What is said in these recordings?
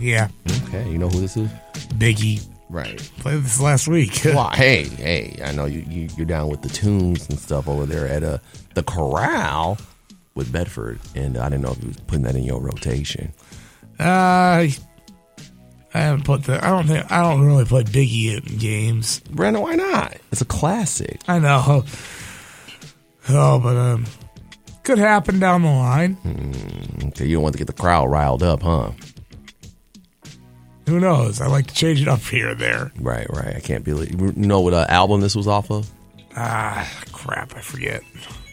Yeah. Okay, you know who this is? Biggie Right. played this last week. Well, hey, hey, I know you, you you're down with the tunes and stuff over there at uh, the Corral with Bedford, and I didn't know if you was putting that in your rotation. Uh, I haven't put the. I don't think. I don't really play Biggie in games. Brandon, why not? It's a classic. I know. Oh, but um, could happen down the line. Okay, you don't want to get the crowd riled up, huh? Who knows? I like to change it up here and there. Right, right. I can't believe you know what uh, album this was off of. Ah, crap! I forget.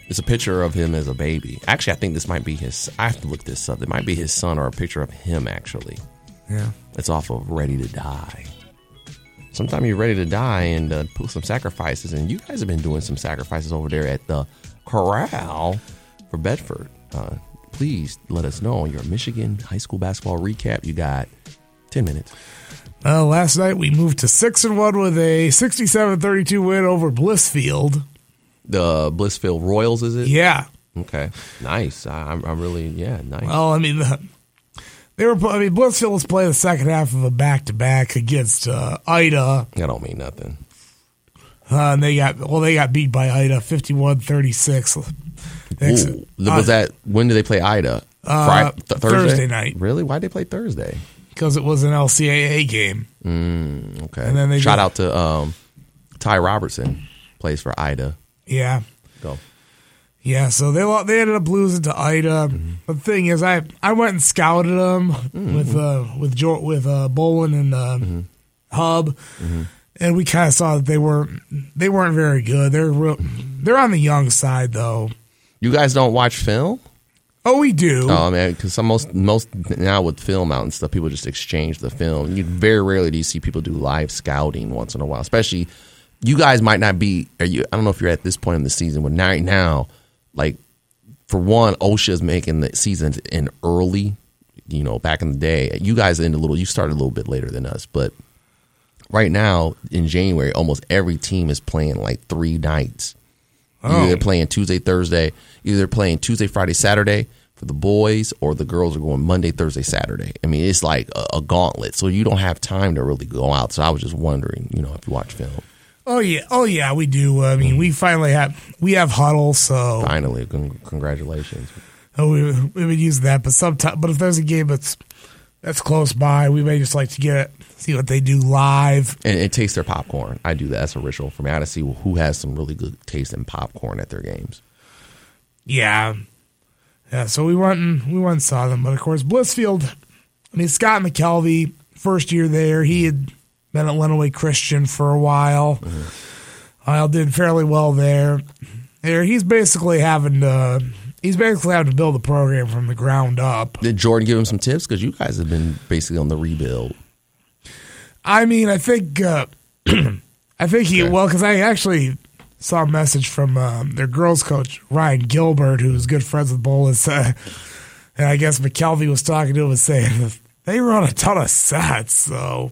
It's a picture of him as a baby. Actually, I think this might be his. I have to look this up. It might be his son or a picture of him. Actually, Yeah. it's off of Ready to Die. Sometimes you're ready to die and uh, put some sacrifices, and you guys have been doing some sacrifices over there at the Corral for Bedford. Uh, please let us know on your Michigan high school basketball recap. You got ten minutes. Uh, last night we moved to six and one with a 67-32 win over Blissfield. The Blissfield Royals, is it? Yeah. Okay, nice. I, I'm, I'm really yeah, nice. Well, I mean, the, they were. I mean, Blissfield was playing the second half of a back to back against uh, Ida, that don't mean nothing. uh, and they got well, they got beat by Ida 51-36. Next- Ooh, was that when did they play Ida? Uh, Fri- th- Thursday night. Really? Why did they play Thursday? Because it was an LCAA game. Okay. And then they shout out to um, Ty Robertson, plays for Ida. Yeah, Go. yeah. So they they ended up losing to Ida. But the thing is, I I went and scouted them with uh with jo- with uh Bolin and uh, Hub, and we kind of saw that they were they weren't very good. They're real, they're on the young side though. You guys don't watch film? Oh, we do. Oh man, because most most now with film out and stuff, people just exchange the film. You very rarely do you see people do live scouting once in a while. Especially, you guys might not be. Are you? I don't know if you're at this point in the season, but right now, like for one, OSHA is making the seasons in early. You know, back in the day, you guys in a little. You started a little bit later than us, but right now in January, almost every team is playing like three nights. Either they're playing Tuesday, Thursday. Either they're playing Tuesday, Friday, Saturday for the boys, or the girls are going Monday, Thursday, Saturday. I mean, it's like a, a gauntlet, so you don't have time to really go out. So I was just wondering, you know, if you watch film. Oh yeah, oh yeah, we do. I mean, mm-hmm. we finally have we have Hudl, so Finally, con- congratulations. oh, we we would use that. But sometimes, but if there's a game that's that's close by, we may just like to get see what they do live. And, and taste their popcorn. I do that. That's a ritual for me. I to see who has some really good taste in popcorn at their games. Yeah, yeah. So we went and we went and saw them, but of course Blissfield. I mean, Scott McKelvey, first year there, he had been at Lenawee Christian for a while. I did fairly well there. There, he's basically having to. He's basically having to build the program from the ground up. Did Jordan give him some tips? Because you guys have been basically on the rebuild. I mean, I think, uh, I think he Okay. well because I actually saw a message from um, their girls coach Ryan Gilbert, who's good friends with Bolus, uh, and I guess McKelvey was talking to him and saying they run a ton of sets. So,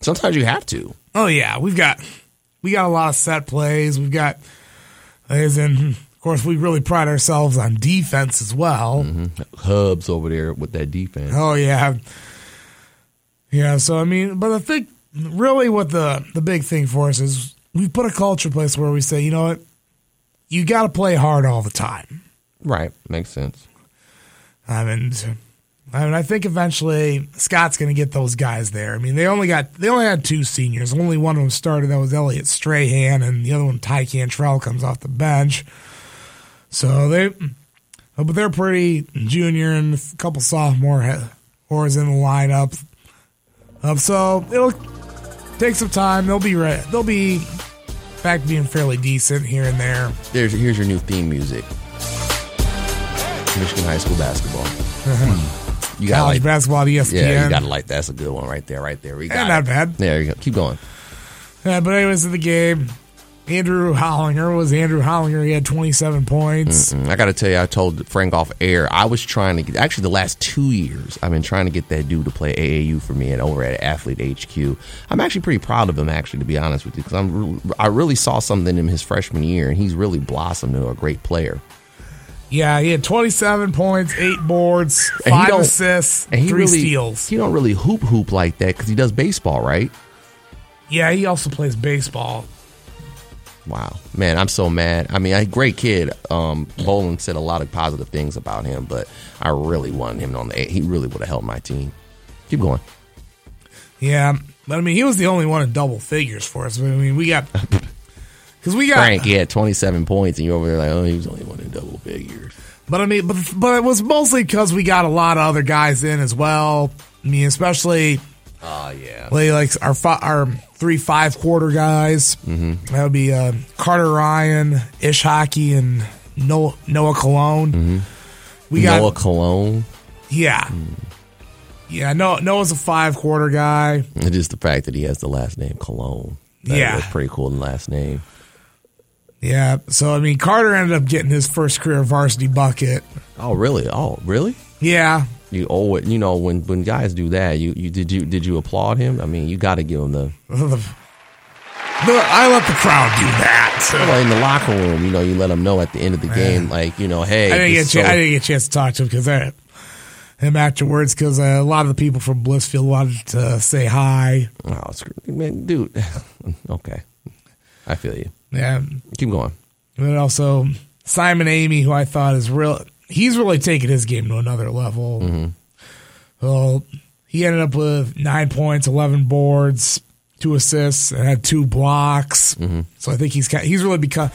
Sometimes you have to. oh yeah, we've got we got a lot of set plays. We've got, as in, course, we really pride ourselves on defense as well. Mm-hmm. Hubs over there with that defense. Oh yeah, yeah. So I mean, but I think really what the the big thing for us is we put a culture place where we say, you know what, you got to play hard all the time. Right. Makes sense. I mean, I mean, I think eventually Scott's going to get those guys there. I mean, they only got they only had two seniors. Only one of them started. That was Elliot Strahan, and the other one Ty Cantrell comes off the bench. So they, but they're pretty junior and a couple sophomore whores in the lineup. Um, so it'll take some time. They'll be right. They'll be back to being fairly decent here and there. There's here's your new theme music. Michigan high school basketball. you got College like basketball at ESPN. yeah, you got to like that's a good one right there, right there. We got Eh, not bad. There you go. Keep going. Yeah, but anyways, in the game, Andrew Hollinger was Andrew Hollinger. He had 27 points. Mm, I got to tell you, I told Frank off air. I was trying to get actually the last two years. I've been trying to get that dude to play AAU for me and over at Athlete HQ. I'm actually pretty proud of him, actually, to be honest with you, because I'm re- I really saw something in his freshman year, and he's really blossomed into a great player. Yeah, he had 27 points, eight boards, five don't- assists, And three really steals. he don't really hoop hoop like that because he does baseball, right? Yeah, he also plays baseball. Wow, man, I'm so mad. I mean, a great kid. Um, Boland said a lot of positive things about him, but I really wanted him on the. He really would have helped my team. Keep going. Yeah, but I mean, he was the only one in double figures for us. I mean, we got because we got Frank, he had 27 points, and you're over there like, oh, he was only one in double figures. But I mean, but but it was mostly because we got a lot of other guys in as well. I mean, especially Oh yeah. like, like our fi- our three five quarter guys. Mm-hmm. That would be uh, Carter Ryan, Ish Hockey, and Noah Noah Cologne. We got Noah Cologne. yeah, yeah. Noah Noah's a five quarter guy. It is the fact that he has the last name Cologne. That- Yeah. that's pretty cool. The last name. Yeah. So I mean, Carter ended up getting his first career varsity bucket. Oh really? Oh really? Yeah. You owe it. You know when when guys do that, you you did you did you applaud him? I mean, you got to give him the. I let the crowd do that. Well, in the locker room, you know, you let them know at the end of the game, like you know, hey, I didn't get this a chance, so- I didn't get a chance to talk to him because him afterwards because uh, a lot of the people from Blissfield wanted to say hi. Oh, screw, man, dude. okay, I feel you. Yeah, Keep going. but also Simon Amy, who I thought is real. He's really taken his game to another level. Mm-hmm. Well, he ended up with nine points, eleven boards, two assists, and had two blocks. Mm-hmm. So I think he's kind he's really become.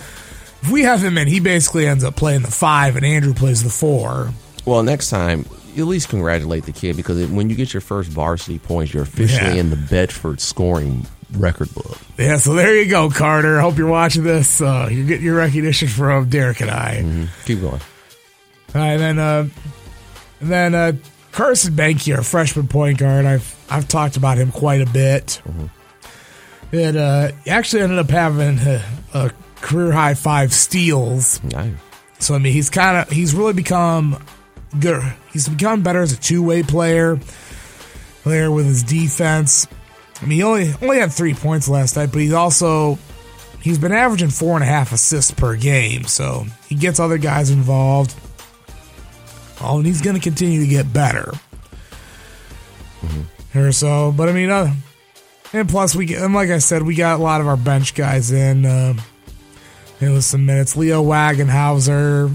If we have him in, he basically ends up playing the five, and Andrew plays the four. Well, next time, at least congratulate the kid because when you get your first varsity points, you're officially Yeah. in the Bedford scoring record book. Yeah, so there you go, Carter. Hope you're watching this. Uh, you're getting your recognition from Derek and I. Mm-hmm. Keep going. All right, then, uh, and then uh, Carson Bankier, freshman point guard. I've I've talked about him quite a bit. It uh, he actually ended up having a, a career high five steals. Nice. So I mean, he's kind of he's really become good. He's become better as a two way player. Player with his defense. I mean, he only only had three points last night, but he's also he's been averaging four and a half assists per game. So he gets other guys involved. Oh, and he's going to continue to get better. Or so, but I mean, uh, and plus we get, and like I said, we got a lot of our bench guys in. Uh, it was some minutes. Leo Wagenhauser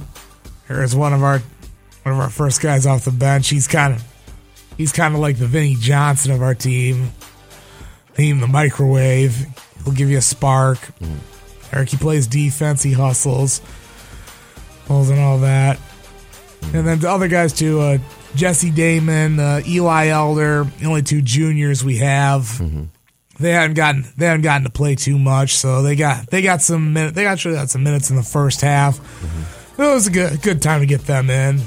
is one of our one of our first guys off the bench. He's kind of he's kind of like the Vinny Johnson of our team. Team the microwave. He'll give you a spark. Eric, he plays defense. He hustles, pulls and all that. And then the other guys too. Uh, Jesse Damon, uh, Eli Elder, the only two juniors we have they haven't gotten they hadn't gotten to play too much, so they got they got some minute they got sure got some minutes in the first half. It was a good good time to get them in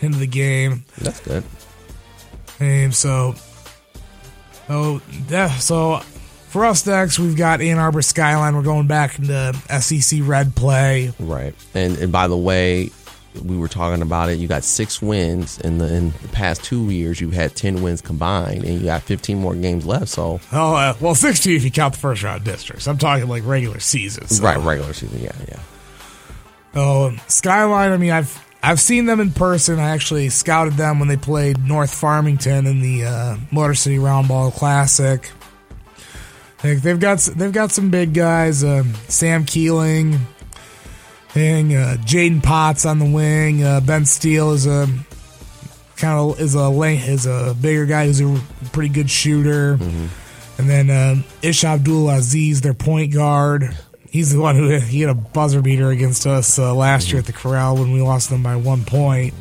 into the game. That's good. And so, oh, that, so for us next, we've got Ann Arbor Skyline. We're going back into SEC Red play. Right. And and by the way, we were talking about it. You got six wins in the in the past two years. You've had ten wins combined, and you got fifteen more games left. So Oh, uh, well, 16 if you count the first round districts. I'm talking like regular season. so- right, regular season. Yeah, yeah. Oh, Skyline. I mean, I've I've seen them in person. I actually scouted them when they played North Farmington in the uh, Motor City Roundball Classic. They- They've got they've got some big guys. Um, Sam Keeling, and uh, Jaden Potts on the wing. Uh, ben Steele is a kind of is a is a bigger guy who's a pretty good shooter. And then um, Ish Abdul Aziz, their point guard. He's the one who he had a buzzer beater against us uh, last year at the Corral when we lost them by one point.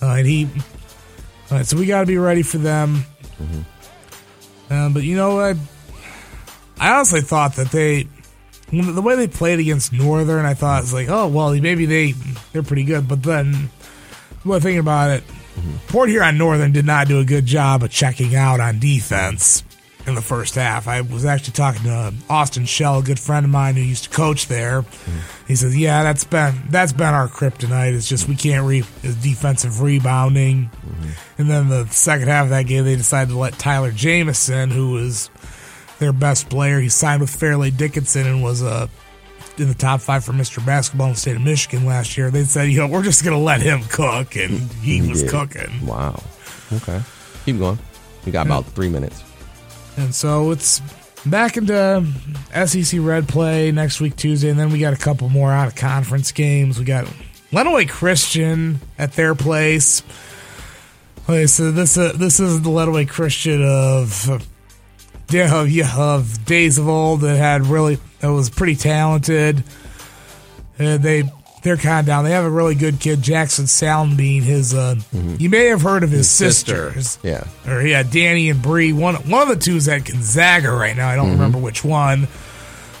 Uh, and he, all right, so we got to be ready for them. Um, but you know what? I honestly thought that they, the way they played against Northern, I thought it was like, oh well, maybe they they're pretty good. But then, well, thinking about it, Port Huron Northern did not do a good job of checking out on defense in the first half. I was actually talking to Austin Shell, a good friend of mine who used to coach there. He says, "Yeah, that's been that's been our kryptonite. It's just we can't re is defensive rebounding." And then the second half of that game, they decided to let Tyler Jamison, who was their best player, he signed with Fairleigh Dickinson and was uh, in the top five for Mr. Basketball in the state of Michigan last year. They said, "You know, we're just going to let him cook," and he was did. cooking. Wow. Okay. Keep going. We got about three minutes. And so it's back into SEC Red play next week Tuesday, and then we got a couple more out of conference games. We got Lenawee Christian at their place. Okay, so this uh, this is the Lenawee Christian of yeah, yeah, of days of old that had really that was pretty talented. Uh, they they're kind of down. They have a really good kid, Jackson Salenbien. His uh, you may have heard of his, sister. sisters Yeah. or yeah, Danny and Bree. One one of the two is at Gonzaga right now. I don't remember which one.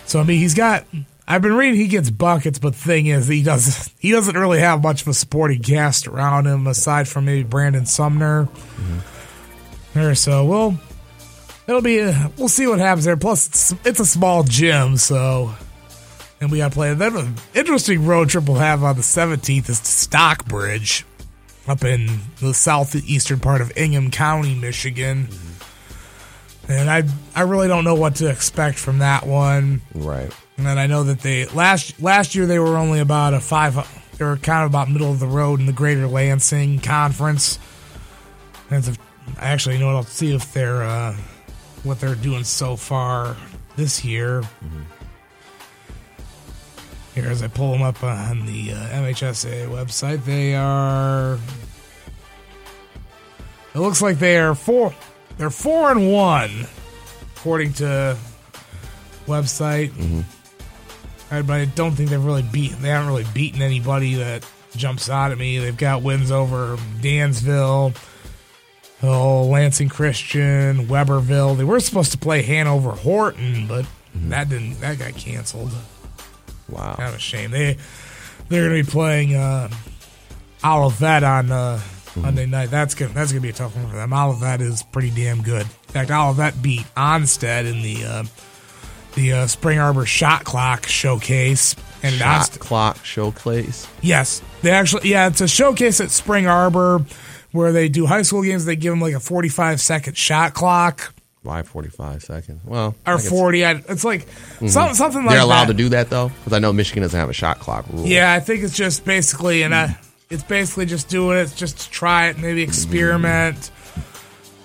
So I mean, he's got. I've been reading he gets buckets, but the thing is, he does he doesn't really have much of a supporting cast around him aside from maybe Brandon Sumner. There, so we'll it'll be a, we'll see what happens there. Plus, it's, it's a small gym, so and we got to play. Then an interesting road trip we'll have on the seventeenth is to Stockbridge up in the southeastern part of Ingham County, Michigan. And I I really don't know what to expect from that one. Right. And I know that they last last year they were only about a five. They were kind of about middle of the road in the Greater Lansing Conference. And actually, you know what? I'll see if they're uh, what they're doing so far this year. Here, as I pull them up on the uh, MHSA website, they are. It looks like they are four. They're four and one, according to website. Uh, But I don't think they've really beaten. They haven't really beaten anybody that jumps out at me. They've got wins over Dansville, oh Lansing Christian, Webberville. They were supposed to play Hanover Horton, but that didn't. That got canceled. Wow. Kind of a shame. They they're gonna be playing uh, Olivet on uh, Monday night. That's gonna that's gonna be a tough one for them. Olivet is pretty damn good. In fact, Olivet beat Onsted in the uh, the uh, Spring Arbor Shot Clock Showcase. And Shot Onsted, clock showcase. yes, they actually yeah, it's a showcase at Spring Arbor where they do high school games. They give them like a forty five second shot clock Why 45 seconds? Well, or I forty. I, it's like some, mm-hmm. something like They're allowed that. to do that though, because I know Michigan doesn't have a shot clock rule. Yeah, I think it's just basically, and I, uh, mm-hmm. it's basically just doing it just to try it, maybe mm-hmm. experiment.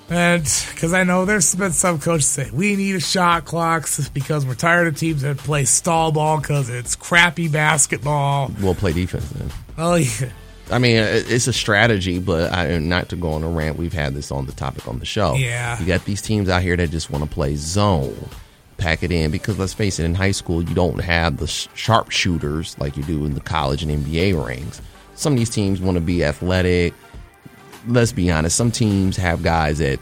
And because I know there's been some coaches say we need a shot clock because we're tired of teams that play stall ball because it's crappy basketball. We'll play defense then. Well, yeah, I mean, it's a strategy, but I, not to go on a rant. We've had this on the topic on the show. Yeah. you got these teams out here that just want to play zone, pack it in. Because let's face it, in high school, you don't have the sharpshooters like you do in the college and NBA rings. Some of these teams want to be athletic. Let's be honest. Some teams have guys that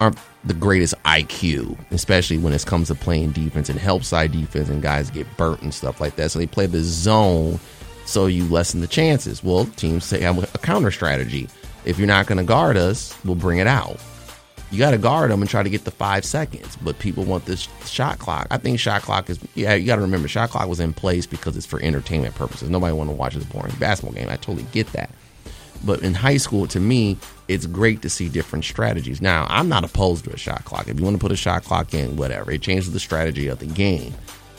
aren't the greatest IQ, especially when it comes to playing defense and help side defense, and guys get burnt and stuff like that. So they play the zone, so you lessen the chances. Well, teams say have a counter strategy. If you're not going to guard us, we'll bring it out. You got to guard them and try to get the five seconds, but people want this shot clock. I think shot clock is yeah. You got to remember, shot clock was in place because it's for entertainment purposes. Nobody want to watch this boring basketball game. I totally get that. But in high school, to me, it's great to see different strategies. Now, I'm not opposed to a shot clock. If you want to put a shot clock in, whatever, it changes the strategy of the game.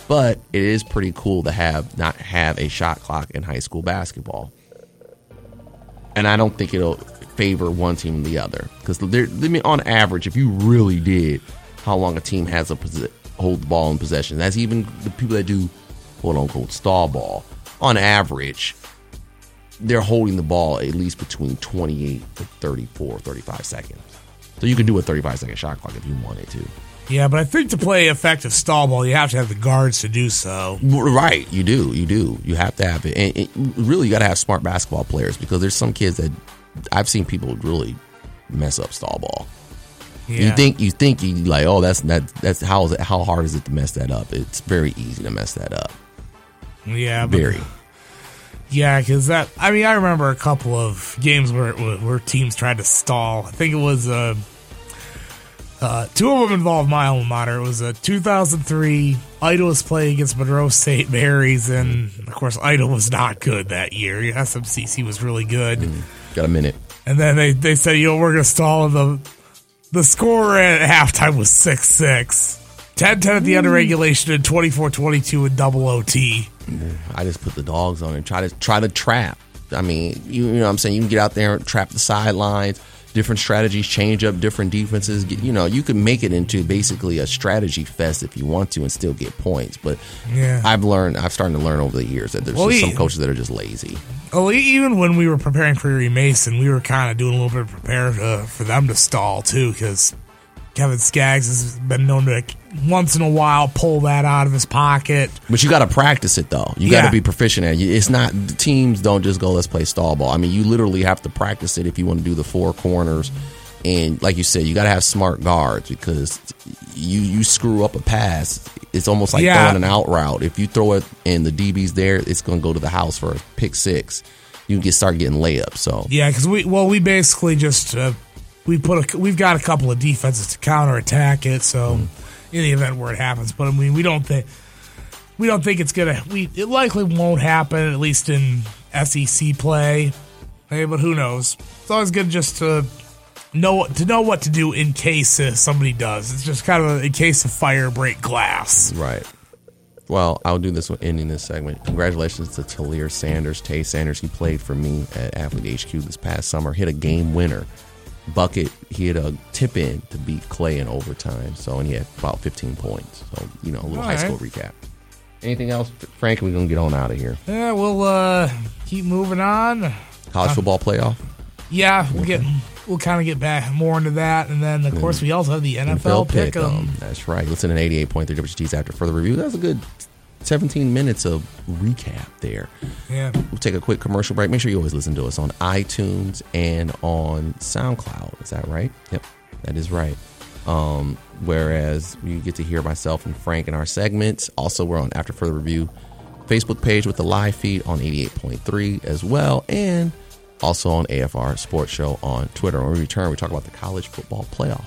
But it is pretty cool to have not have a shot clock in high school basketball. And I don't think it'll favor one team or the other because I mean, on average, if you really did how long a team has a posi- hold the ball in possession, that's even the people that do quote unquote stall ball. On average, they're holding the ball at least between 28 to 34, 35 seconds. So you can do a 35 second shot clock if you wanted to. Yeah, but I think to play effective stall ball, you have to have the guards to do so. Right, you do, you do. You have to have it, and it, really, you got to have smart basketball players because there's some kids that I've seen people really mess up stall ball. Yeah. You think you think you like, oh, that's that that's how is it how hard is it to mess that up? It's very easy to mess that up. Yeah, but- Very. Yeah, because that. I mean, I remember a couple of games where where teams tried to stall. I think it was uh, uh, two of them involved my alma mater. It was a 2003 Ida was playing against Monroe St. Mary's, and of course, Ida was not good that year. SMCC was really good, mm, Got a minute. and then they they said, you know, we're gonna stall, and the the score at halftime was six six. 10-10 at the end of mm. regulation and 24-22 in double OT. Mm, I just put the dogs on and try to try to trap. I mean, you, you know what I'm saying? You can get out there and trap the sidelines, different strategies, change up different defenses. You know, you can make it into basically a strategy fest if you want to and still get points. But Yeah. I've learned, I've started to learn over the years that there's Well, just some coaches that are just lazy. Oh, e- even when we were preparing for Mason, we were kind of doing a little bit of prepare uh, for them to stall too, because Kevin Skaggs has been known to once in a while pull that out of his pocket. But you got to practice it though. You got to be proficient at it. It's not the teams don't just go let's play stall ball. I mean, you literally have to practice it if you want to do the four corners. And like you said, you got to have smart guards because you you screw up a pass, it's almost like Yeah. throwing an out route. If you throw it and the DB's there, it's going to go to the house for a pick six. You can get start getting layups. So Yeah, because we well we basically just uh, we put a, we've got a couple of defenses to counterattack it. So in the event where it happens, but I mean we don't think we don't think it's gonna we it likely won't happen at least in SEC play. Hey, but who knows? It's always good just to know to know what to do in case uh, somebody does. It's just kind of a, in case of fire break glass. Right. Well, I'll do this one ending this segment. Congratulations to Talir Sanders. Tay Sanders, he played for me at Athlete HQ this past summer. Hit a game winner. Bucket, he had a tip in to beat Clay in overtime. So, and he had about 15 points. So, you know, a little All high right. school recap. Anything else, Frank? We're going to get on out of here. Yeah, we'll uh, keep moving on. College football playoff. Yeah, we'll get we'll kind of get back more into that, and then of course we also have the NFL pick 'em. That's right. Listen to 88.3 WGTs after further review. That was a good 17 minutes of recap there. Yeah, We'll take a quick commercial break. Make sure you always listen to us on iTunes and on SoundCloud. Is that right? Yep, that is right. Um, whereas you get to hear myself and Frank in our segments. Also, we're on After Further Review Facebook page with the live feed on 88.3 as well, and also on AFR Sports Show on Twitter. When we return, we talk about the college football playoff.